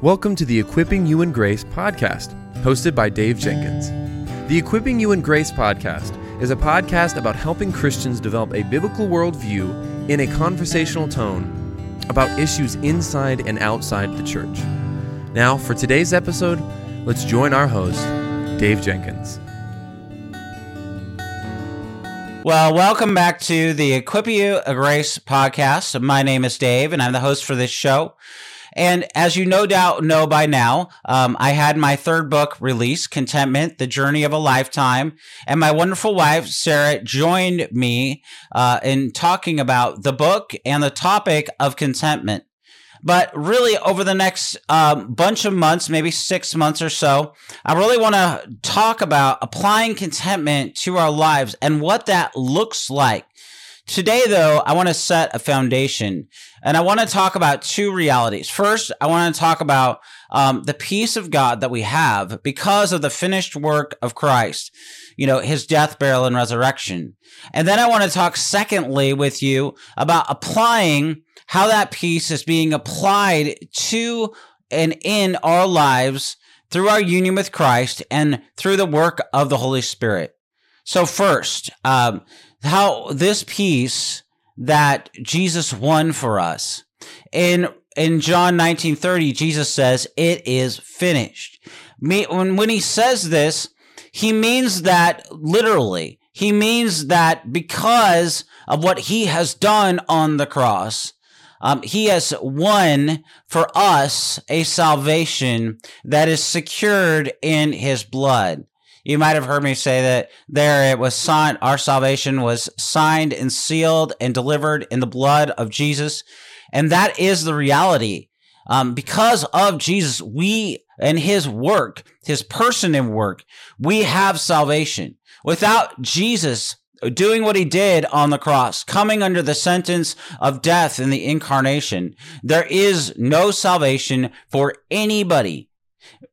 Welcome to the Equipping You in Grace podcast, hosted by Dave Jenkins. The Equipping You in Grace podcast is a podcast about helping Christians develop a biblical worldview in a conversational tone about issues inside and outside the church. Now, for today's episode, let's join our host, Dave Jenkins. Well, welcome back to the Equipping You in Grace podcast. My name is Dave, and I'm the host for this show. And as you no doubt know by now, um, I had my third book released, Contentment, The Journey of a Lifetime. And my wonderful wife, Sarah, joined me uh, in talking about the book and the topic of contentment. But really, over the next um, bunch of months, maybe six months or so, I really want to talk about applying contentment to our lives and what that looks like. Today, though, I want to set a foundation and I want to talk about two realities. First, I want to talk about um, the peace of God that we have because of the finished work of Christ, you know, his death, burial, and resurrection. And then I want to talk, secondly, with you about applying how that peace is being applied to and in our lives through our union with Christ and through the work of the Holy Spirit. So, first, um, how this peace that Jesus won for us. In in John 19:30, Jesus says, "It is finished." When when he says this, he means that literally. He means that because of what he has done on the cross, um, he has won for us a salvation that is secured in his blood. You might have heard me say that there it was signed, our salvation was signed and sealed and delivered in the blood of Jesus. And that is the reality. Um, because of Jesus, we and his work, his person and work, we have salvation. Without Jesus doing what he did on the cross, coming under the sentence of death in the incarnation, there is no salvation for anybody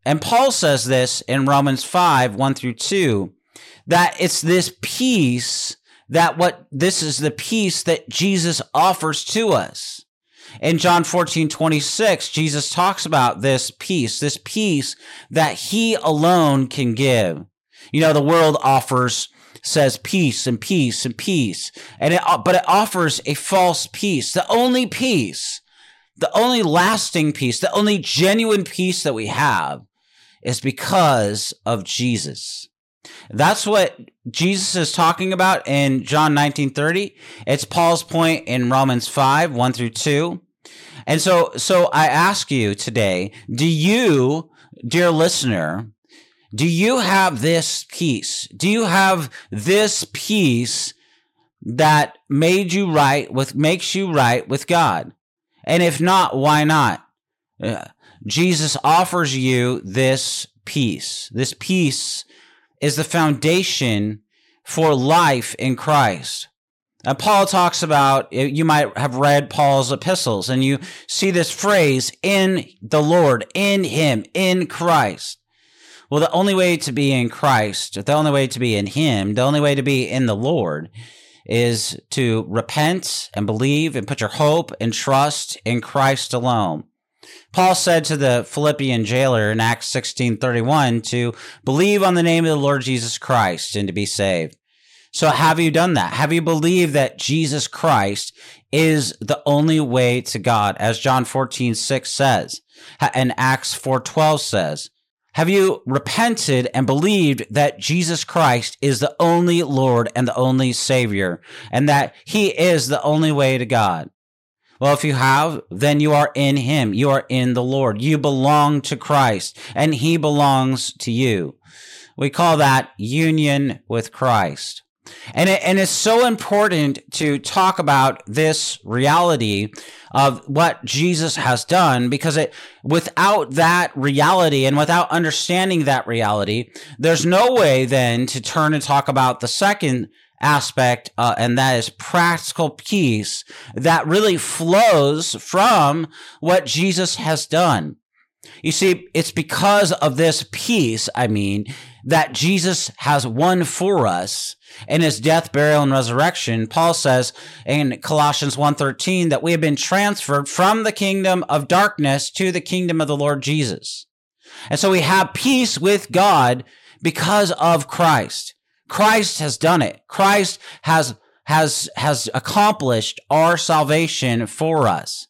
and Paul says this in Romans 5 1 through 2 that it's this peace that what this is the peace that Jesus offers to us. In John 14 26, Jesus talks about this peace, this peace that he alone can give. You know, the world offers says peace and peace and peace and it but it offers a false peace the only peace the only lasting peace the only genuine peace that we have is because of Jesus. That's what Jesus is talking about in John 19:30. It's Paul's point in Romans 5, 1 through 2. And so so I ask you today, do you, dear listener, do you have this peace? Do you have this peace that made you right with makes you right with God? And if not, why not? Uh, Jesus offers you this peace. This peace is the foundation for life in Christ. And Paul talks about, you might have read Paul's epistles, and you see this phrase, in the Lord, in Him, in Christ. Well, the only way to be in Christ, the only way to be in Him, the only way to be in the Lord is to repent and believe and put your hope and trust in Christ alone. Paul said to the Philippian jailer in Acts 16:31 to believe on the name of the Lord Jesus Christ and to be saved. So have you done that? Have you believed that Jesus Christ is the only way to God as John 14:6 says and Acts 4:12 says? Have you repented and believed that Jesus Christ is the only Lord and the only Savior and that he is the only way to God? Well, if you have, then you are in him. You are in the Lord. You belong to Christ and he belongs to you. We call that union with Christ. And, it, and it's so important to talk about this reality of what Jesus has done because it, without that reality and without understanding that reality, there's no way then to turn and talk about the second aspect, uh, and that is practical peace that really flows from what Jesus has done. You see, it's because of this peace, I mean, that Jesus has won for us in his death, burial, and resurrection. Paul says in Colossians 1.13 that we have been transferred from the kingdom of darkness to the kingdom of the Lord Jesus. And so we have peace with God because of Christ. Christ has done it. Christ has, has, has accomplished our salvation for us.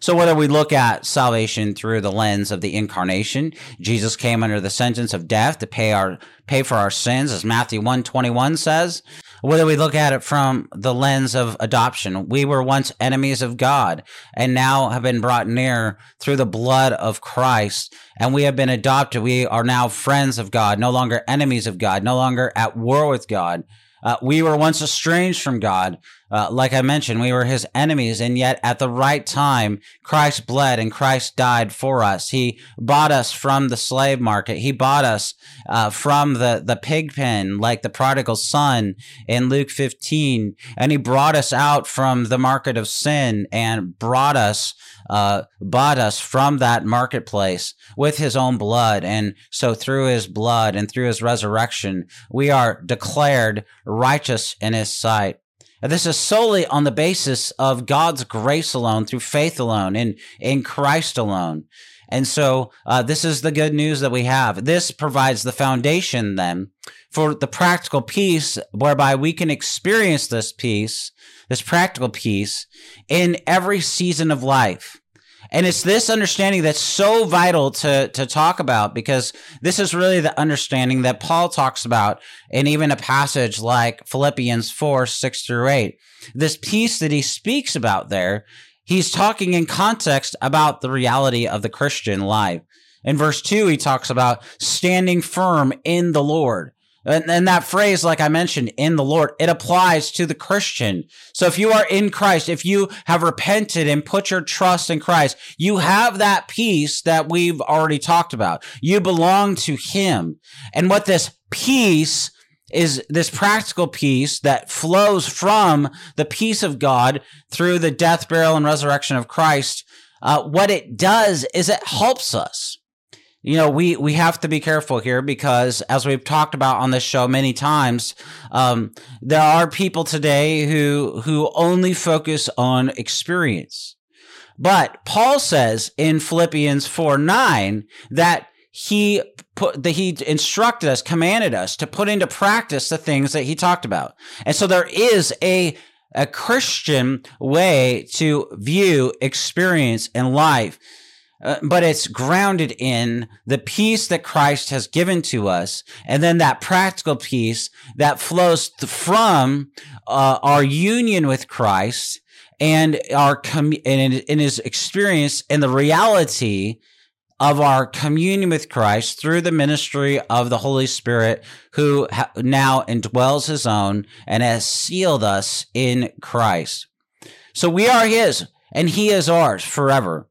So whether we look at salvation through the lens of the incarnation, Jesus came under the sentence of death to pay our pay for our sins as Matthew 121 says, whether we look at it from the lens of adoption, we were once enemies of God and now have been brought near through the blood of Christ and we have been adopted. We are now friends of God, no longer enemies of God, no longer at war with God. Uh, we were once estranged from God. Uh, like I mentioned, we were his enemies, and yet at the right time, Christ bled and Christ died for us. He bought us from the slave market. He bought us uh, from the, the pig pen, like the prodigal son in Luke 15. And he brought us out from the market of sin and brought us uh, bought us from that marketplace with his own blood. And so through his blood and through his resurrection, we are declared righteous in his sight. This is solely on the basis of God's grace alone, through faith alone, in, in Christ alone. And so uh, this is the good news that we have. This provides the foundation then for the practical peace whereby we can experience this peace, this practical peace in every season of life. And it's this understanding that's so vital to, to talk about because this is really the understanding that Paul talks about in even a passage like Philippians 4, 6 through 8. This peace that he speaks about there, he's talking in context about the reality of the Christian life. In verse 2, he talks about standing firm in the Lord. And, and that phrase, like I mentioned, in the Lord, it applies to the Christian. So if you are in Christ, if you have repented and put your trust in Christ, you have that peace that we've already talked about. You belong to Him. And what this peace is this practical peace that flows from the peace of God through the death, burial, and resurrection of Christ. Uh, what it does is it helps us you know, we, we have to be careful here because as we've talked about on this show many times, um, there are people today who, who only focus on experience. But Paul says in Philippians 4 9 that he put that he instructed us, commanded us to put into practice the things that he talked about. And so there is a a Christian way to view experience in life uh, but it's grounded in the peace that Christ has given to us, and then that practical peace that flows th- from uh, our union with Christ and our com- and in his experience and the reality of our communion with Christ through the ministry of the Holy Spirit, who ha- now indwells His own and has sealed us in Christ. So we are His, and He is ours forever.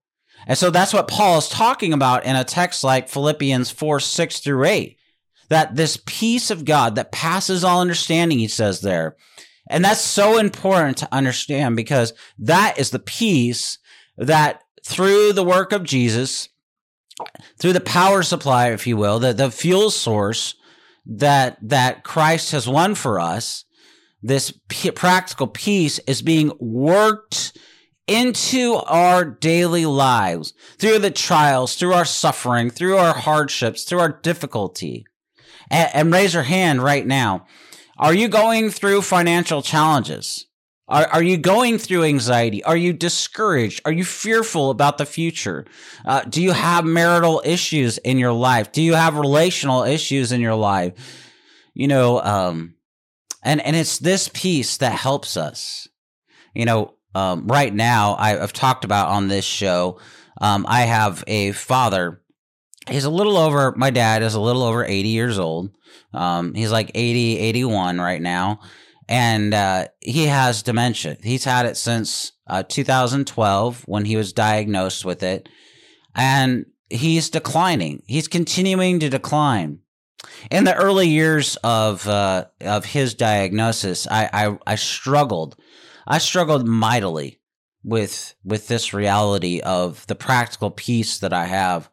And so that's what Paul is talking about in a text like Philippians 4 6 through 8. That this peace of God that passes all understanding, he says there. And that's so important to understand because that is the peace that through the work of Jesus, through the power supply, if you will, the, the fuel source that, that Christ has won for us, this p- practical peace is being worked into our daily lives through the trials, through our suffering, through our hardships, through our difficulty. And, and raise your hand right now. Are you going through financial challenges? Are, are you going through anxiety? Are you discouraged? Are you fearful about the future? Uh, do you have marital issues in your life? Do you have relational issues in your life? You know, um, and, and it's this peace that helps us. You know, um, right now, I, have talked about on this show. Um, I have a father. He's a little over, my dad is a little over 80 years old. Um, he's like 80, 81 right now. And uh, he has dementia. He's had it since uh, 2012 when he was diagnosed with it. And he's declining. He's continuing to decline. In the early years of uh, of his diagnosis, I, I, I struggled I struggled mightily with with this reality of the practical peace that I have.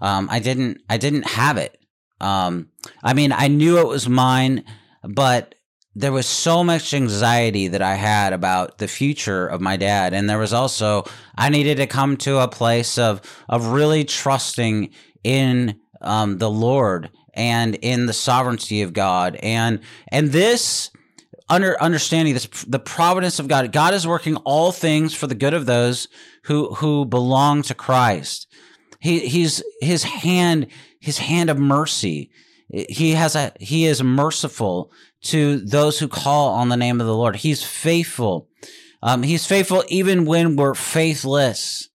Um, I didn't I didn't have it Um, I mean, I knew it was mine, but there was so much anxiety that I had about the future of my dad. And there was also, I needed to come to a place of, of really trusting in um, the Lord and in the sovereignty of God. And, and this, under understanding this, the providence of God, God is working all things for the good of those who, who belong to Christ. He, he's, his hand, his hand of mercy. He has a, he is merciful to those who call on the name of the Lord. He's faithful. Um, he's faithful even when we're faithless.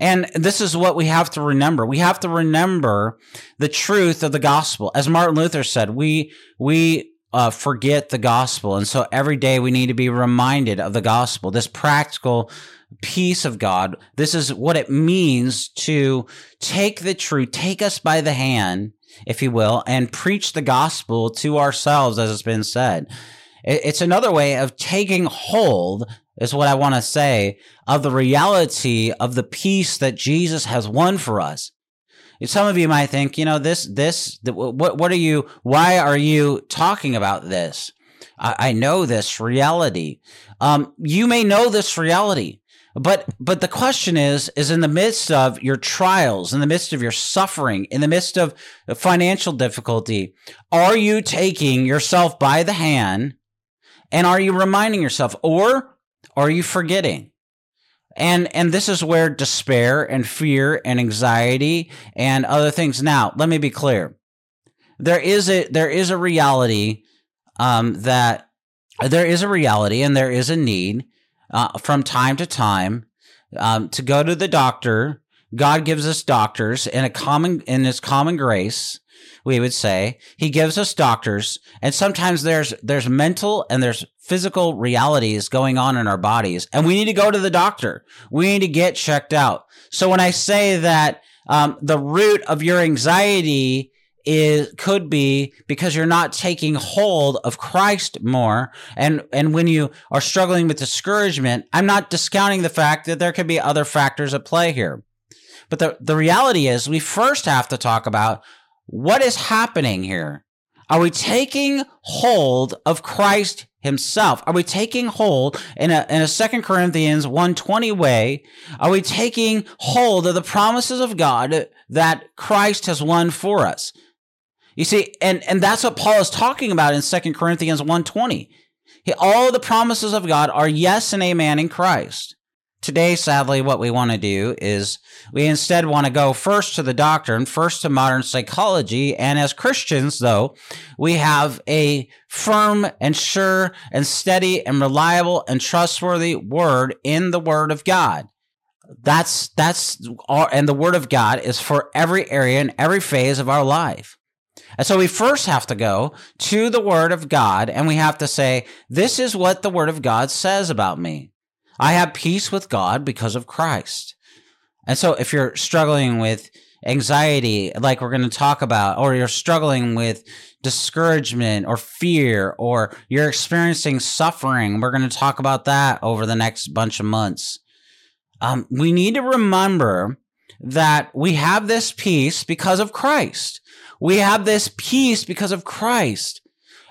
And this is what we have to remember. We have to remember the truth of the gospel. As Martin Luther said, we, we, uh, forget the gospel. And so every day we need to be reminded of the gospel, this practical peace of God. This is what it means to take the truth, take us by the hand if you will, and preach the gospel to ourselves, as it's been said. It's another way of taking hold, is what I want to say, of the reality of the peace that Jesus has won for us. Some of you might think, you know, this, this, what, what are you, why are you talking about this? I, I know this reality. Um, you may know this reality, but but the question is is in the midst of your trials, in the midst of your suffering, in the midst of financial difficulty, are you taking yourself by the hand and are you reminding yourself or are you forgetting? And and this is where despair and fear and anxiety and other things. Now, let me be clear. There is a there is a reality um, that there is a reality and there is a need uh, from time to time um, to go to the doctor. God gives us doctors in a common in His common grace. We would say He gives us doctors, and sometimes there's there's mental and there's physical realities going on in our bodies, and we need to go to the doctor. We need to get checked out. So when I say that um, the root of your anxiety is could be because you're not taking hold of Christ more. And and when you are struggling with discouragement, I'm not discounting the fact that there could be other factors at play here. But the, the reality is we first have to talk about what is happening here. Are we taking hold of Christ himself? Are we taking hold in a, in a 2 Corinthians 120 way? Are we taking hold of the promises of God that Christ has won for us? You see, and, and that's what Paul is talking about in 2 Corinthians 1.20. All the promises of God are yes and amen in Christ. Today, sadly, what we want to do is we instead want to go first to the doctrine, first to modern psychology. And as Christians, though, we have a firm and sure and steady and reliable and trustworthy word in the Word of God. That's, that's, our, and the Word of God is for every area and every phase of our life. And so we first have to go to the Word of God and we have to say, This is what the Word of God says about me. I have peace with God because of Christ. And so if you're struggling with anxiety, like we're going to talk about, or you're struggling with discouragement or fear, or you're experiencing suffering, we're going to talk about that over the next bunch of months. Um, we need to remember that we have this peace because of Christ. We have this peace because of Christ.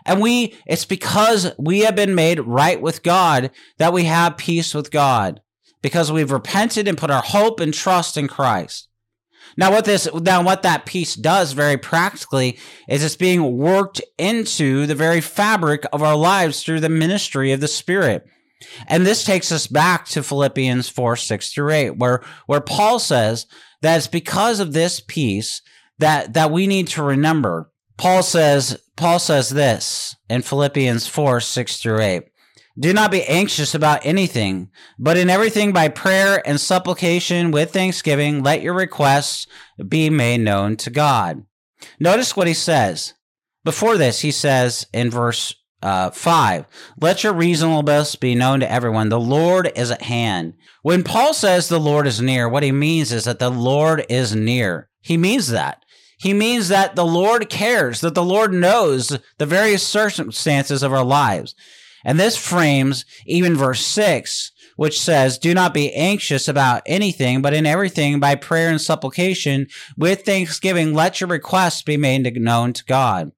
And we, it's because we have been made right with God that we have peace with God because we've repented and put our hope and trust in Christ. Now, what this, now what that peace does very practically is it's being worked into the very fabric of our lives through the ministry of the Spirit. And this takes us back to Philippians 4, 6 through 8, where, where Paul says that it's because of this peace that that we need to remember. Paul says Paul says this in Philippians 4, 6 through 8. Do not be anxious about anything, but in everything by prayer and supplication with thanksgiving, let your requests be made known to God. Notice what he says. Before this, he says in verse uh, 5, let your reasonableness be known to everyone. The Lord is at hand. When Paul says the Lord is near, what he means is that the Lord is near. He means that. He means that the Lord cares, that the Lord knows the various circumstances of our lives. And this frames even verse 6, which says, Do not be anxious about anything, but in everything by prayer and supplication with thanksgiving, let your requests be made known to God.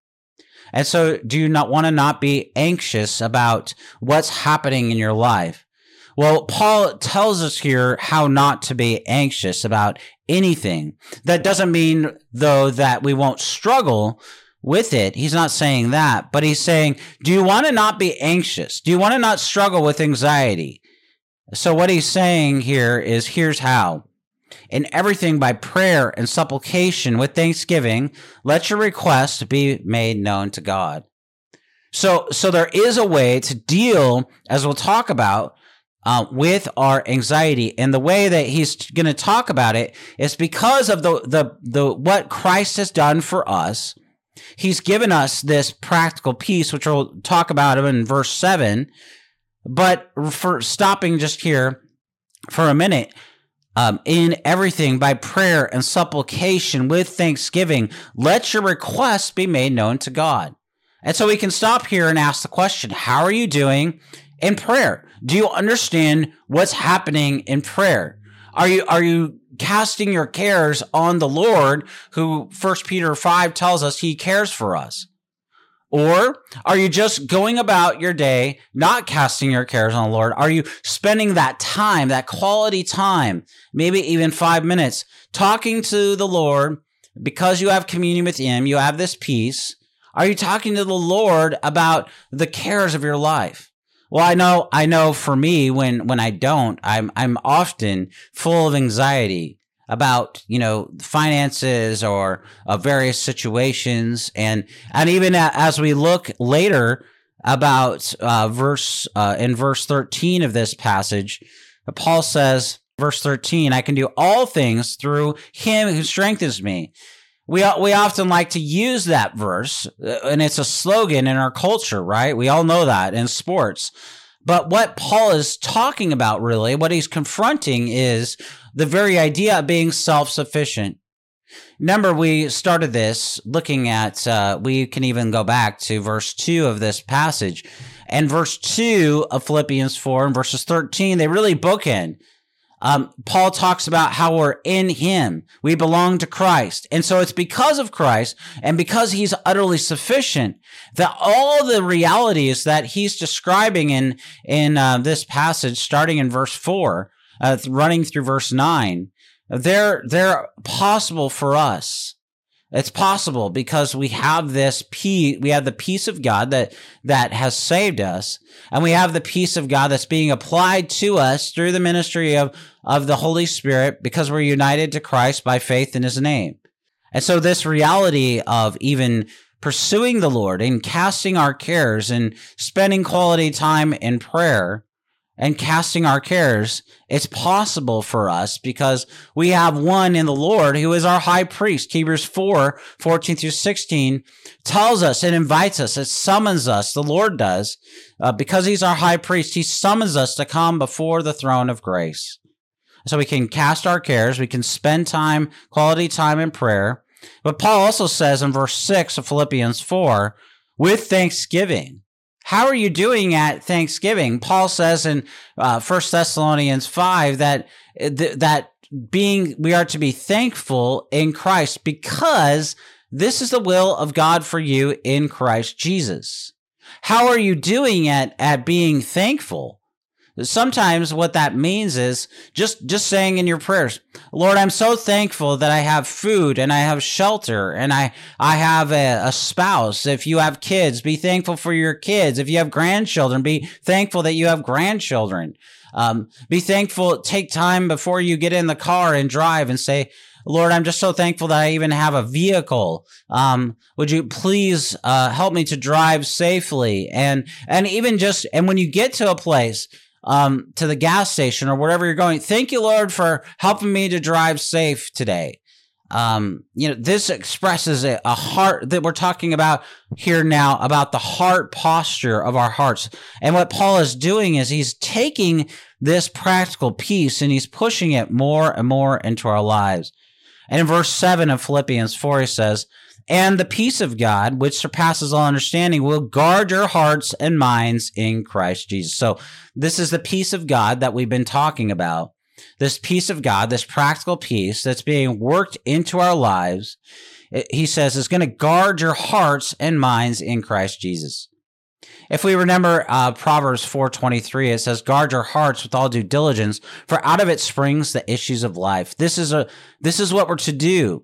And so, do you not want to not be anxious about what's happening in your life? Well, Paul tells us here how not to be anxious about anything. That doesn't mean, though, that we won't struggle with it. He's not saying that, but he's saying, do you want to not be anxious? Do you want to not struggle with anxiety? So what he's saying here is here's how. In everything by prayer and supplication with thanksgiving, let your requests be made known to God. So, so there is a way to deal, as we'll talk about, uh, with our anxiety. And the way that he's going to talk about it is because of the, the, the, what Christ has done for us. He's given us this practical peace, which we'll talk about in verse seven. But for stopping just here for a minute, um, in everything by prayer and supplication with thanksgiving, let your requests be made known to God. And so we can stop here and ask the question, how are you doing in prayer? Do you understand what's happening in prayer? Are you, are you casting your cares on the Lord who first Peter 5 tells us he cares for us? Or are you just going about your day, not casting your cares on the Lord? Are you spending that time, that quality time, maybe even five minutes, talking to the Lord because you have communion with Him, you have this peace? Are you talking to the Lord about the cares of your life? Well, I know, I know for me, when, when I don't, I'm, I'm often full of anxiety about, you know, finances or uh, various situations. And, and even as we look later about, uh, verse, uh, in verse 13 of this passage, Paul says, verse 13, I can do all things through him who strengthens me. We, we often like to use that verse, uh, and it's a slogan in our culture, right? We all know that in sports. But what Paul is talking about, really, what he's confronting is the very idea of being self sufficient. Remember, we started this looking at, uh, we can even go back to verse 2 of this passage. And verse 2 of Philippians 4 and verses 13, they really bookend um, Paul talks about how we're in him. We belong to Christ. And so it's because of Christ and because he's utterly sufficient that all the realities that he's describing in, in uh, this passage, starting in verse four, uh, running through verse nine, they're, they're possible for us. It's possible because we have this peace, we have the peace of God that, that has saved us, and we have the peace of God that's being applied to us through the ministry of, of the Holy Spirit because we're united to Christ by faith in his name. And so this reality of even pursuing the Lord and casting our cares and spending quality time in prayer and casting our cares, it's possible for us because we have one in the Lord who is our high priest. Hebrews 4, 14 through 16 tells us and invites us, it summons us, the Lord does, uh, because he's our high priest, he summons us to come before the throne of grace. So we can cast our cares, we can spend time, quality time in prayer. But Paul also says in verse 6 of Philippians 4, with thanksgiving. How are you doing at Thanksgiving? Paul says in uh, 1 Thessalonians 5 that, that being, we are to be thankful in Christ because this is the will of God for you in Christ Jesus. How are you doing at, at being thankful? Sometimes what that means is just, just saying in your prayers, Lord, I'm so thankful that I have food and I have shelter and I, I have a, a spouse. If you have kids, be thankful for your kids. If you have grandchildren, be thankful that you have grandchildren. Um, be thankful, take time before you get in the car and drive and say, Lord, I'm just so thankful that I even have a vehicle. Um, would you please uh, help me to drive safely? And and even just and when you get to a place, um, to the gas station or wherever you're going. Thank you, Lord, for helping me to drive safe today. Um, you know, this expresses a, a heart that we're talking about here now about the heart posture of our hearts. And what Paul is doing is he's taking this practical peace and he's pushing it more and more into our lives. And in verse 7 of Philippians 4, he says, And the peace of God, which surpasses all understanding, will guard your hearts and minds in Christ Jesus. So this is the peace of God that we've been talking about. This peace of God, this practical peace that's being worked into our lives, he says is going to guard your hearts and minds in Christ Jesus. If we remember uh, Proverbs 4:23, it says, "Guard your hearts with all due diligence, for out of it springs the issues of life." This is a this is what we're to do.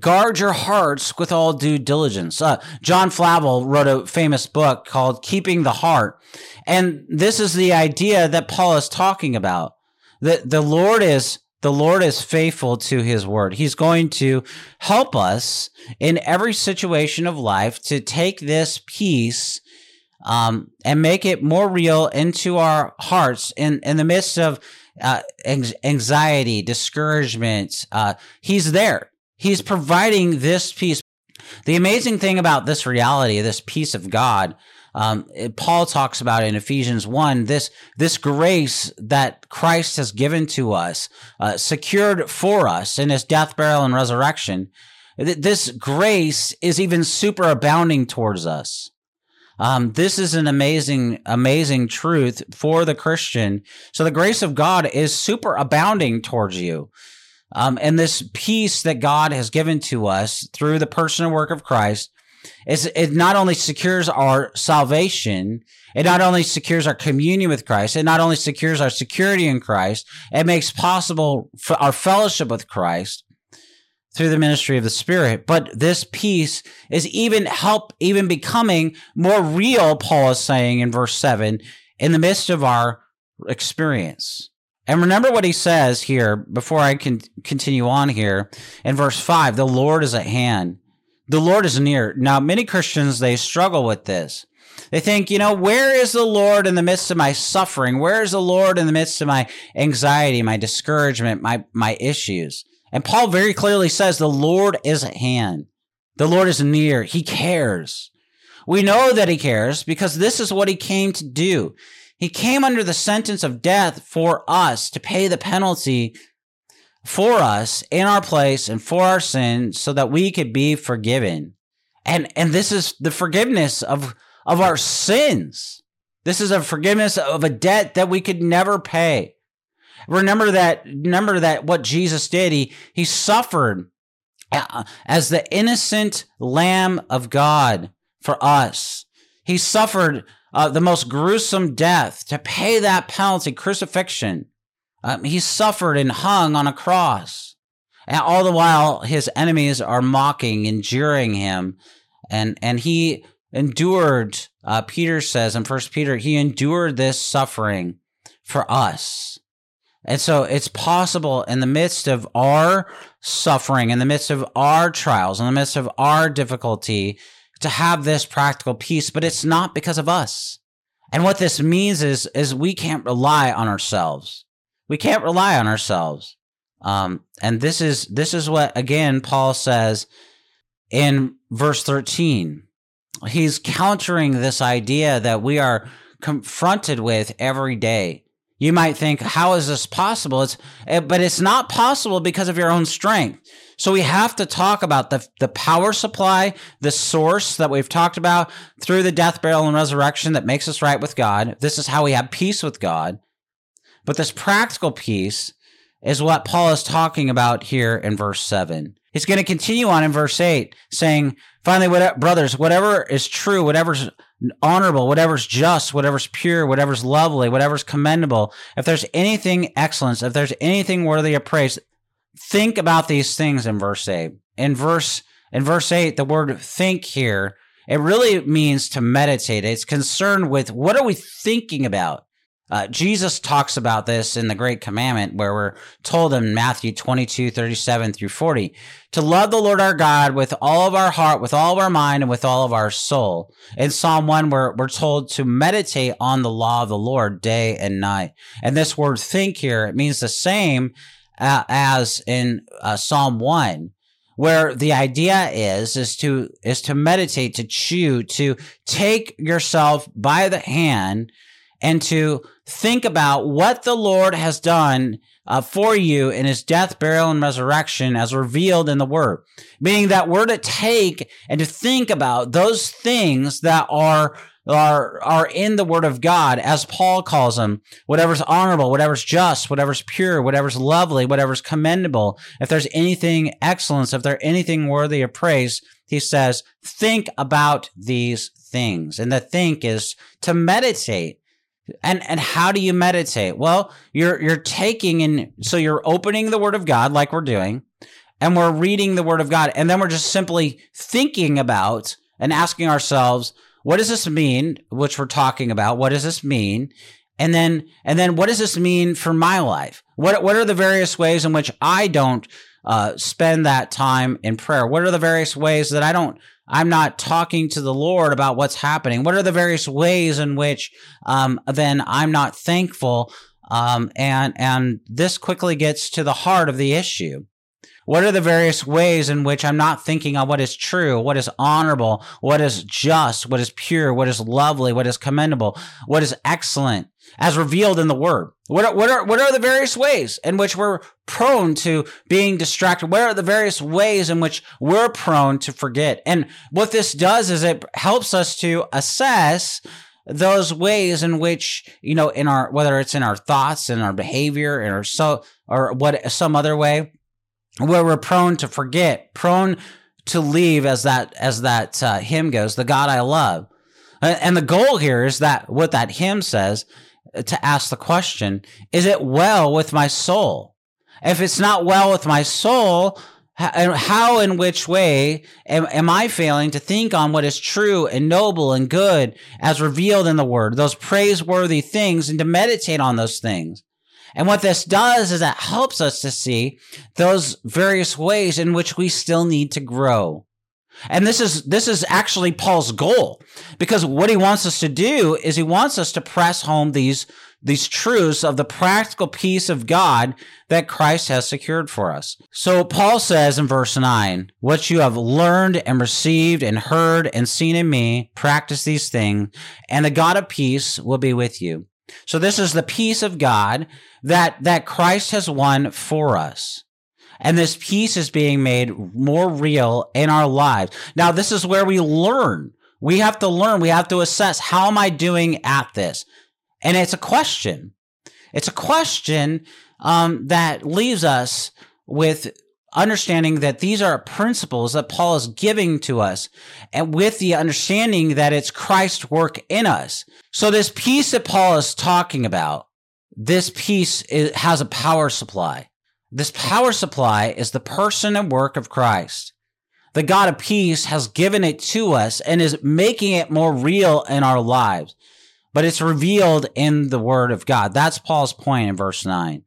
Guard your hearts with all due diligence. Uh, John Flavel wrote a famous book called Keeping the Heart. And this is the idea that Paul is talking about. That the Lord is the Lord is faithful to his word. He's going to help us in every situation of life to take this peace um, and make it more real into our hearts in, in the midst of uh, anxiety, discouragement. Uh, he's there. He's providing this peace. The amazing thing about this reality, this peace of God, um, Paul talks about in Ephesians 1, this, this grace that Christ has given to us, uh, secured for us in his death, burial, and resurrection. This grace is even super abounding towards us. Um, this is an amazing, amazing truth for the Christian. So the grace of God is super abounding towards you. Um, and this peace that God has given to us through the person and work of Christ is it not only secures our salvation, it not only secures our communion with Christ, it not only secures our security in Christ, it makes possible our fellowship with Christ, through the ministry of the Spirit. But this peace is even help, even becoming more real, Paul is saying in verse 7, in the midst of our experience. And remember what he says here before I can continue on here in verse 5 the Lord is at hand. The Lord is near. Now, many Christians, they struggle with this. They think, you know, where is the Lord in the midst of my suffering? Where is the Lord in the midst of my anxiety, my discouragement, my, my issues? And Paul very clearly says the Lord is at hand. The Lord is near. He cares. We know that he cares because this is what he came to do. He came under the sentence of death for us to pay the penalty for us in our place and for our sins so that we could be forgiven. And, and this is the forgiveness of, of our sins. This is a forgiveness of a debt that we could never pay. Remember that, remember that what Jesus did, he, he suffered uh, as the innocent lamb of God for us. He suffered uh, the most gruesome death to pay that penalty, crucifixion. Um, he suffered and hung on a cross. And all the while, his enemies are mocking and jeering him. And, and he endured, uh, Peter says in First Peter, he endured this suffering for us. And so it's possible in the midst of our suffering, in the midst of our trials, in the midst of our difficulty, to have this practical peace, but it's not because of us. And what this means is, is we can't rely on ourselves. We can't rely on ourselves. Um, and this is, this is what, again, Paul says in verse 13. He's countering this idea that we are confronted with every day you might think, how is this possible? It's, eh, but it's not possible because of your own strength. So we have to talk about the, the power supply, the source that we've talked about through the death, burial, and resurrection that makes us right with God. This is how we have peace with God. But this practical peace is what Paul is talking about here in verse 7. He's going to continue on in verse 8, saying, Finally, what, brothers, whatever is true, whatever's honorable, whatever's just, whatever's pure, whatever's lovely, whatever's commendable, if there's anything excellent, if there's anything worthy of praise, think about these things in verse 8. In verse in verse 8, the word think here, it really means to meditate. It's concerned with what are we thinking about? Uh, Jesus talks about this in the Great Commandment, where we're told in Matthew 22, 37 through 40, to love the Lord our God with all of our heart, with all of our mind, and with all of our soul. In Psalm 1, we're, we're told to meditate on the law of the Lord day and night. And this word think here, it means the same uh, as in uh, Psalm 1 where the idea is is to is to meditate to chew to take yourself by the hand and to think about what the Lord has done uh, for you in his death, burial, and resurrection as revealed in the word. Meaning that we're to take and to think about those things that are are are in the word of God, as Paul calls them, whatever's honorable, whatever's just, whatever's pure, whatever's lovely, whatever's commendable, if there's anything excellence, if there's anything worthy of praise, he says, think about these things. And the think is to meditate. And and how do you meditate? Well, you're you're taking and so you're opening the word of God like we're doing, and we're reading the word of God, and then we're just simply thinking about and asking ourselves, what does this mean? Which we're talking about. What does this mean? And then and then what does this mean for my life? What what are the various ways in which I don't uh, spend that time in prayer? What are the various ways that I don't I'm not talking to the Lord about what's happening? What are the various ways in which um, then I'm not thankful? Um, and and this quickly gets to the heart of the issue. What are the various ways in which I'm not thinking on what is true, what is honorable, what is just, what is pure, what is lovely, what is commendable, what is excellent, as revealed in the Word? What are, what are what are the various ways in which we're prone to being distracted? What are the various ways in which we're prone to forget? And what this does is it helps us to assess those ways in which you know in our whether it's in our thoughts in our behavior or so or what some other way where we're prone to forget, prone to leave, as that as that uh, hymn goes, the God I love. And the goal here is that what that hymn says uh, to ask the question: Is it well with my soul? If it's not well with my soul, how in which way am, am, I failing to think on what is true and noble and good as revealed in the word, those praiseworthy things, and to meditate on those things? And what this does is it helps us to see those various ways in which we still need to grow. And this is this is actually Paul's goal because what he wants us to do is he wants us to press home these these truths of the practical peace of God that Christ has secured for us. So Paul says in verse 9, what you have learned and received and heard and seen in me, practice these things, and the God of peace will be with you. So this is the peace of God that, that Christ has won for us. And this peace is being made more real in our lives. Now, this is where we learn. We have to learn. We have to assess how am I doing at this? And it's a question. It's a question um, that leaves us with understanding that these are principles that Paul is giving to us and with the understanding that it's Christ's work in us. So this peace that Paul is talking about, this peace has a power supply. This power supply is the person and work of Christ. The God of peace has given it to us and is making it more real in our lives, but it's revealed in the word of God. That's Paul's point in verse 9.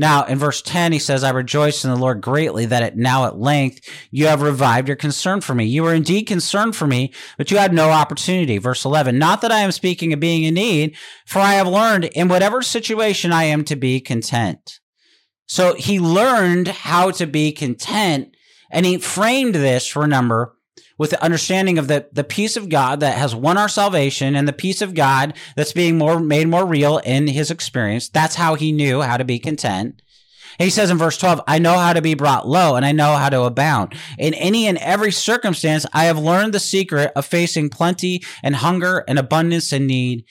Now, in verse 10, he says, I rejoice in the Lord greatly that it now at length you have revived your concern for me. You were indeed concerned for me, but you had no opportunity. Verse 11, not that I am speaking of being in need, for I have learned in whatever situation I am to be content. So he learned how to be content and he framed this, for remember, with the understanding of the, the peace of God that has won our salvation and the peace of God that's being more made more real in his experience. That's how he knew how to be content. He says in verse 12, I know how to be brought low and I know how to abound. In any and every circumstance, I have learned the secret of facing plenty and hunger and abundance and need.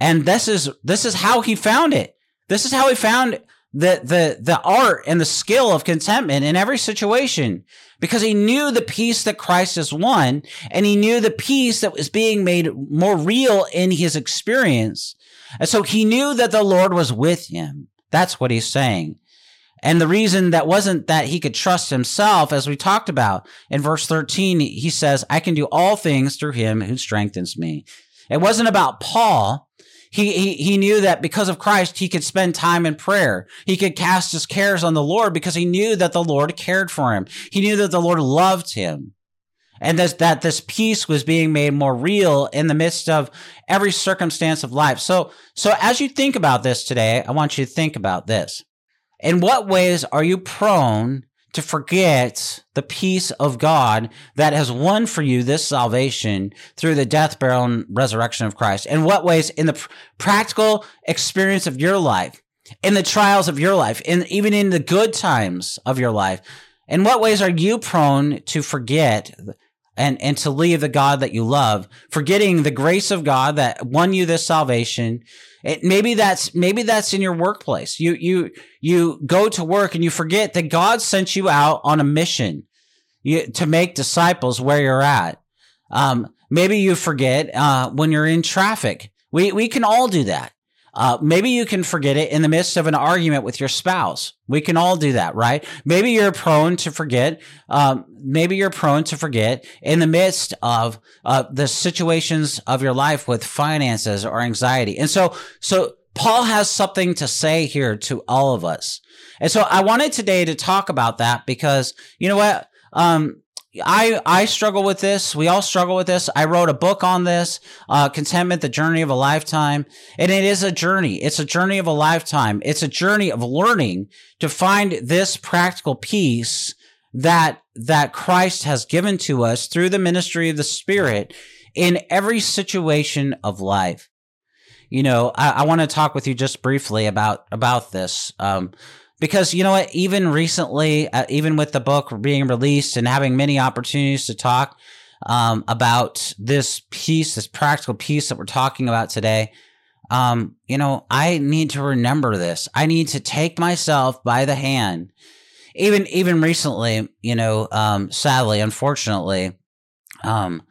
And this is, this is how he found it. This is how he found the, the, the art and the skill of contentment in every situation because he knew the peace that Christ has won and he knew the peace that was being made more real in his experience. And so he knew that the Lord was with him. That's what he's saying. And the reason that wasn't that he could trust himself, as we talked about in verse 13, he says, I can do all things through him who strengthens me. It wasn't about Paul. He, he, he knew that because of Christ, he could spend time in prayer. He could cast his cares on the Lord because he knew that the Lord cared for him. He knew that the Lord loved him. And that, that this peace was being made more real in the midst of every circumstance of life. So, so as you think about this today, I want you to think about this. In what ways are you prone to forget the peace of God that has won for you this salvation through the death, burial, and resurrection of Christ? In what ways, in the pr- practical experience of your life, in the trials of your life, in even in the good times of your life? In what ways are you prone to forget and, and to leave the God that you love, forgetting the grace of God that won you this salvation? It, maybe that's, maybe that's in your workplace. You, you, you go to work and you forget that God sent you out on a mission you, to make disciples where you're at. Um, maybe you forget, uh, when you're in traffic. We, we can all do that. Uh, maybe you can forget it in the midst of an argument with your spouse. We can all do that, right? Maybe you're prone to forget. Um, maybe you're prone to forget in the midst of uh, the situations of your life with finances or anxiety. And so, so Paul has something to say here to all of us. And so I wanted today to talk about that because you know what? Um, I I struggle with this. We all struggle with this. I wrote a book on this, uh, Contentment: The Journey of a Lifetime, and it is a journey. It's a journey of a lifetime. It's a journey of learning to find this practical peace that that Christ has given to us through the ministry of the Spirit in every situation of life. You know, I, I want to talk with you just briefly about about this. Um, because you know what even recently uh, even with the book being released and having many opportunities to talk um, about this peace this practical peace that we're talking about today um, you know i need to remember this. I need to take myself by the hand. Even even recently you know um, sadly unfortunately um,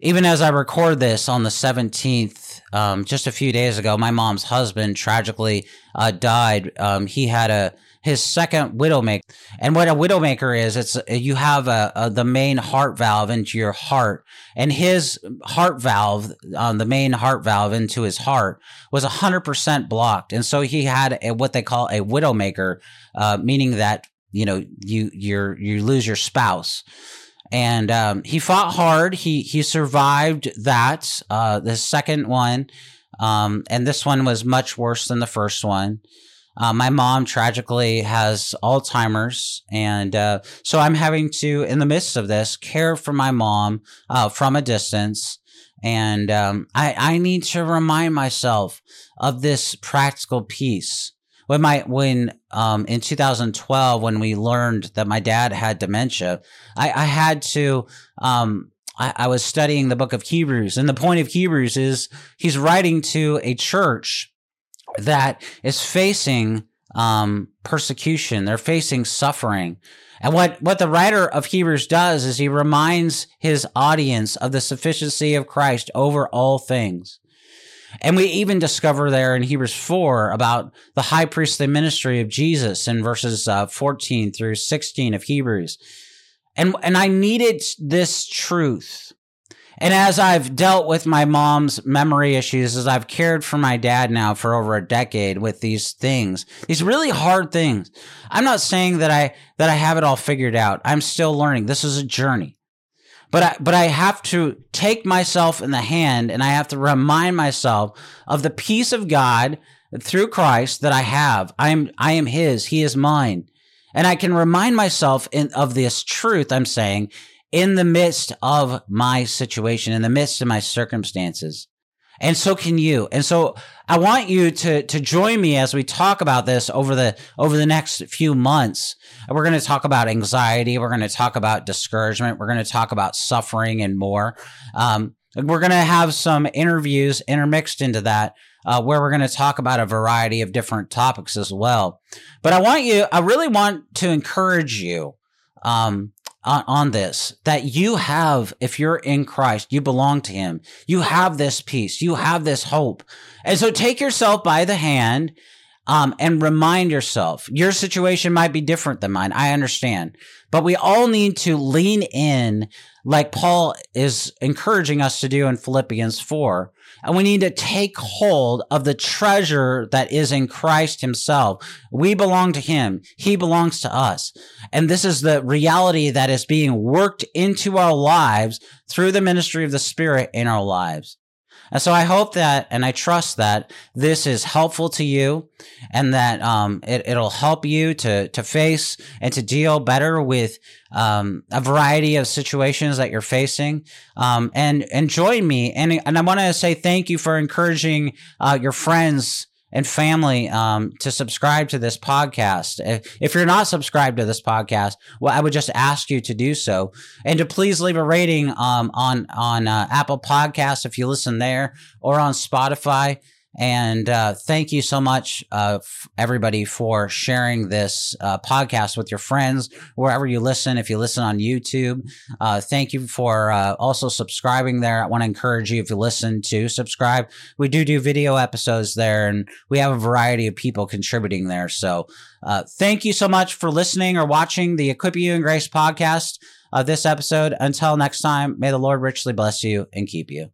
even as i record this on the 17th um, just a few days ago, my mom's husband tragically uh, died. Um, he had a his second widowmaker, and what a widowmaker is, it's you have a, a, the main heart valve into your heart, and his heart valve, um, the main heart valve into his heart, was hundred percent blocked, and so he had a, what they call a widowmaker, uh, meaning that you know you you you lose your spouse and um, he fought hard. He he survived that. Uh, the second one, um, and this one was much worse than the first one. Uh, my mom tragically has Alzheimer's, and uh, so I'm having to, in the midst of this, care for my mom uh, from a distance. And um, I, I need to remind myself of this practical peace when my when um in 2012 when we learned that my dad had dementia i i had to um I, I was studying the book of hebrews and the point of hebrews is he's writing to a church that is facing um persecution they're facing suffering and what, what the writer of Hebrews does is he reminds his audience of the sufficiency of Christ over all things. And we even discover there in Hebrews 4 about the high priestly ministry of Jesus in verses uh, 14 through 16 of Hebrews. And, and I needed this truth. And as I've dealt with my mom's memory issues, as I've cared for my dad now for over a decade with these things, these really hard things, I'm not saying that I, that I have it all figured out. I'm still learning. This is a journey but I, but I have to take myself in the hand and I have to remind myself of the peace of God through Christ that I have. I am, I am his. He is mine. And I can remind myself in, of this truth I'm saying in the midst of my situation, in the midst of my circumstances. And so can you. And so I want you to, to join me as we talk about this over the, over the next few months. We're going to talk about anxiety. We're going to talk about discouragement. We're going to talk about suffering and more. Um, we're going to have some interviews intermixed into that. Uh, where we're going to talk about a variety of different topics as well. But I want you, I really want to encourage you um, on, on this that you have, if you're in Christ, you belong to Him. You have this peace. You have this hope. And so take yourself by the hand um, and remind yourself your situation might be different than mine. I understand, but we all need to lean in like Paul is encouraging us to do in Philippians 4 and we need to take hold of the treasure that is in Christ himself. We belong to him. He belongs to us. And this is the reality that is being worked into our lives through the ministry of the Spirit in our lives. And so I hope that, and I trust that this is helpful to you and that, um, it, will help you to, to face and to deal better with, um, a variety of situations that you're facing. Um, and, and join me. And, and I want to say thank you for encouraging, uh, your friends and family um, to subscribe to this podcast. If you're not subscribed to this podcast, well, I would just ask you to do so, and to please leave a rating um, on on uh, Apple Podcasts if you listen there, or on Spotify. And uh, thank you so much, uh, f- everybody, for sharing this uh, podcast with your friends wherever you listen. If you listen on YouTube, uh, thank you for uh, also subscribing there. I want to encourage you, if you listen, to subscribe. We do do video episodes there, and we have a variety of people contributing there. So uh, thank you so much for listening or watching the Equip You and Grace podcast of this episode. Until next time, may the Lord richly bless you and keep you.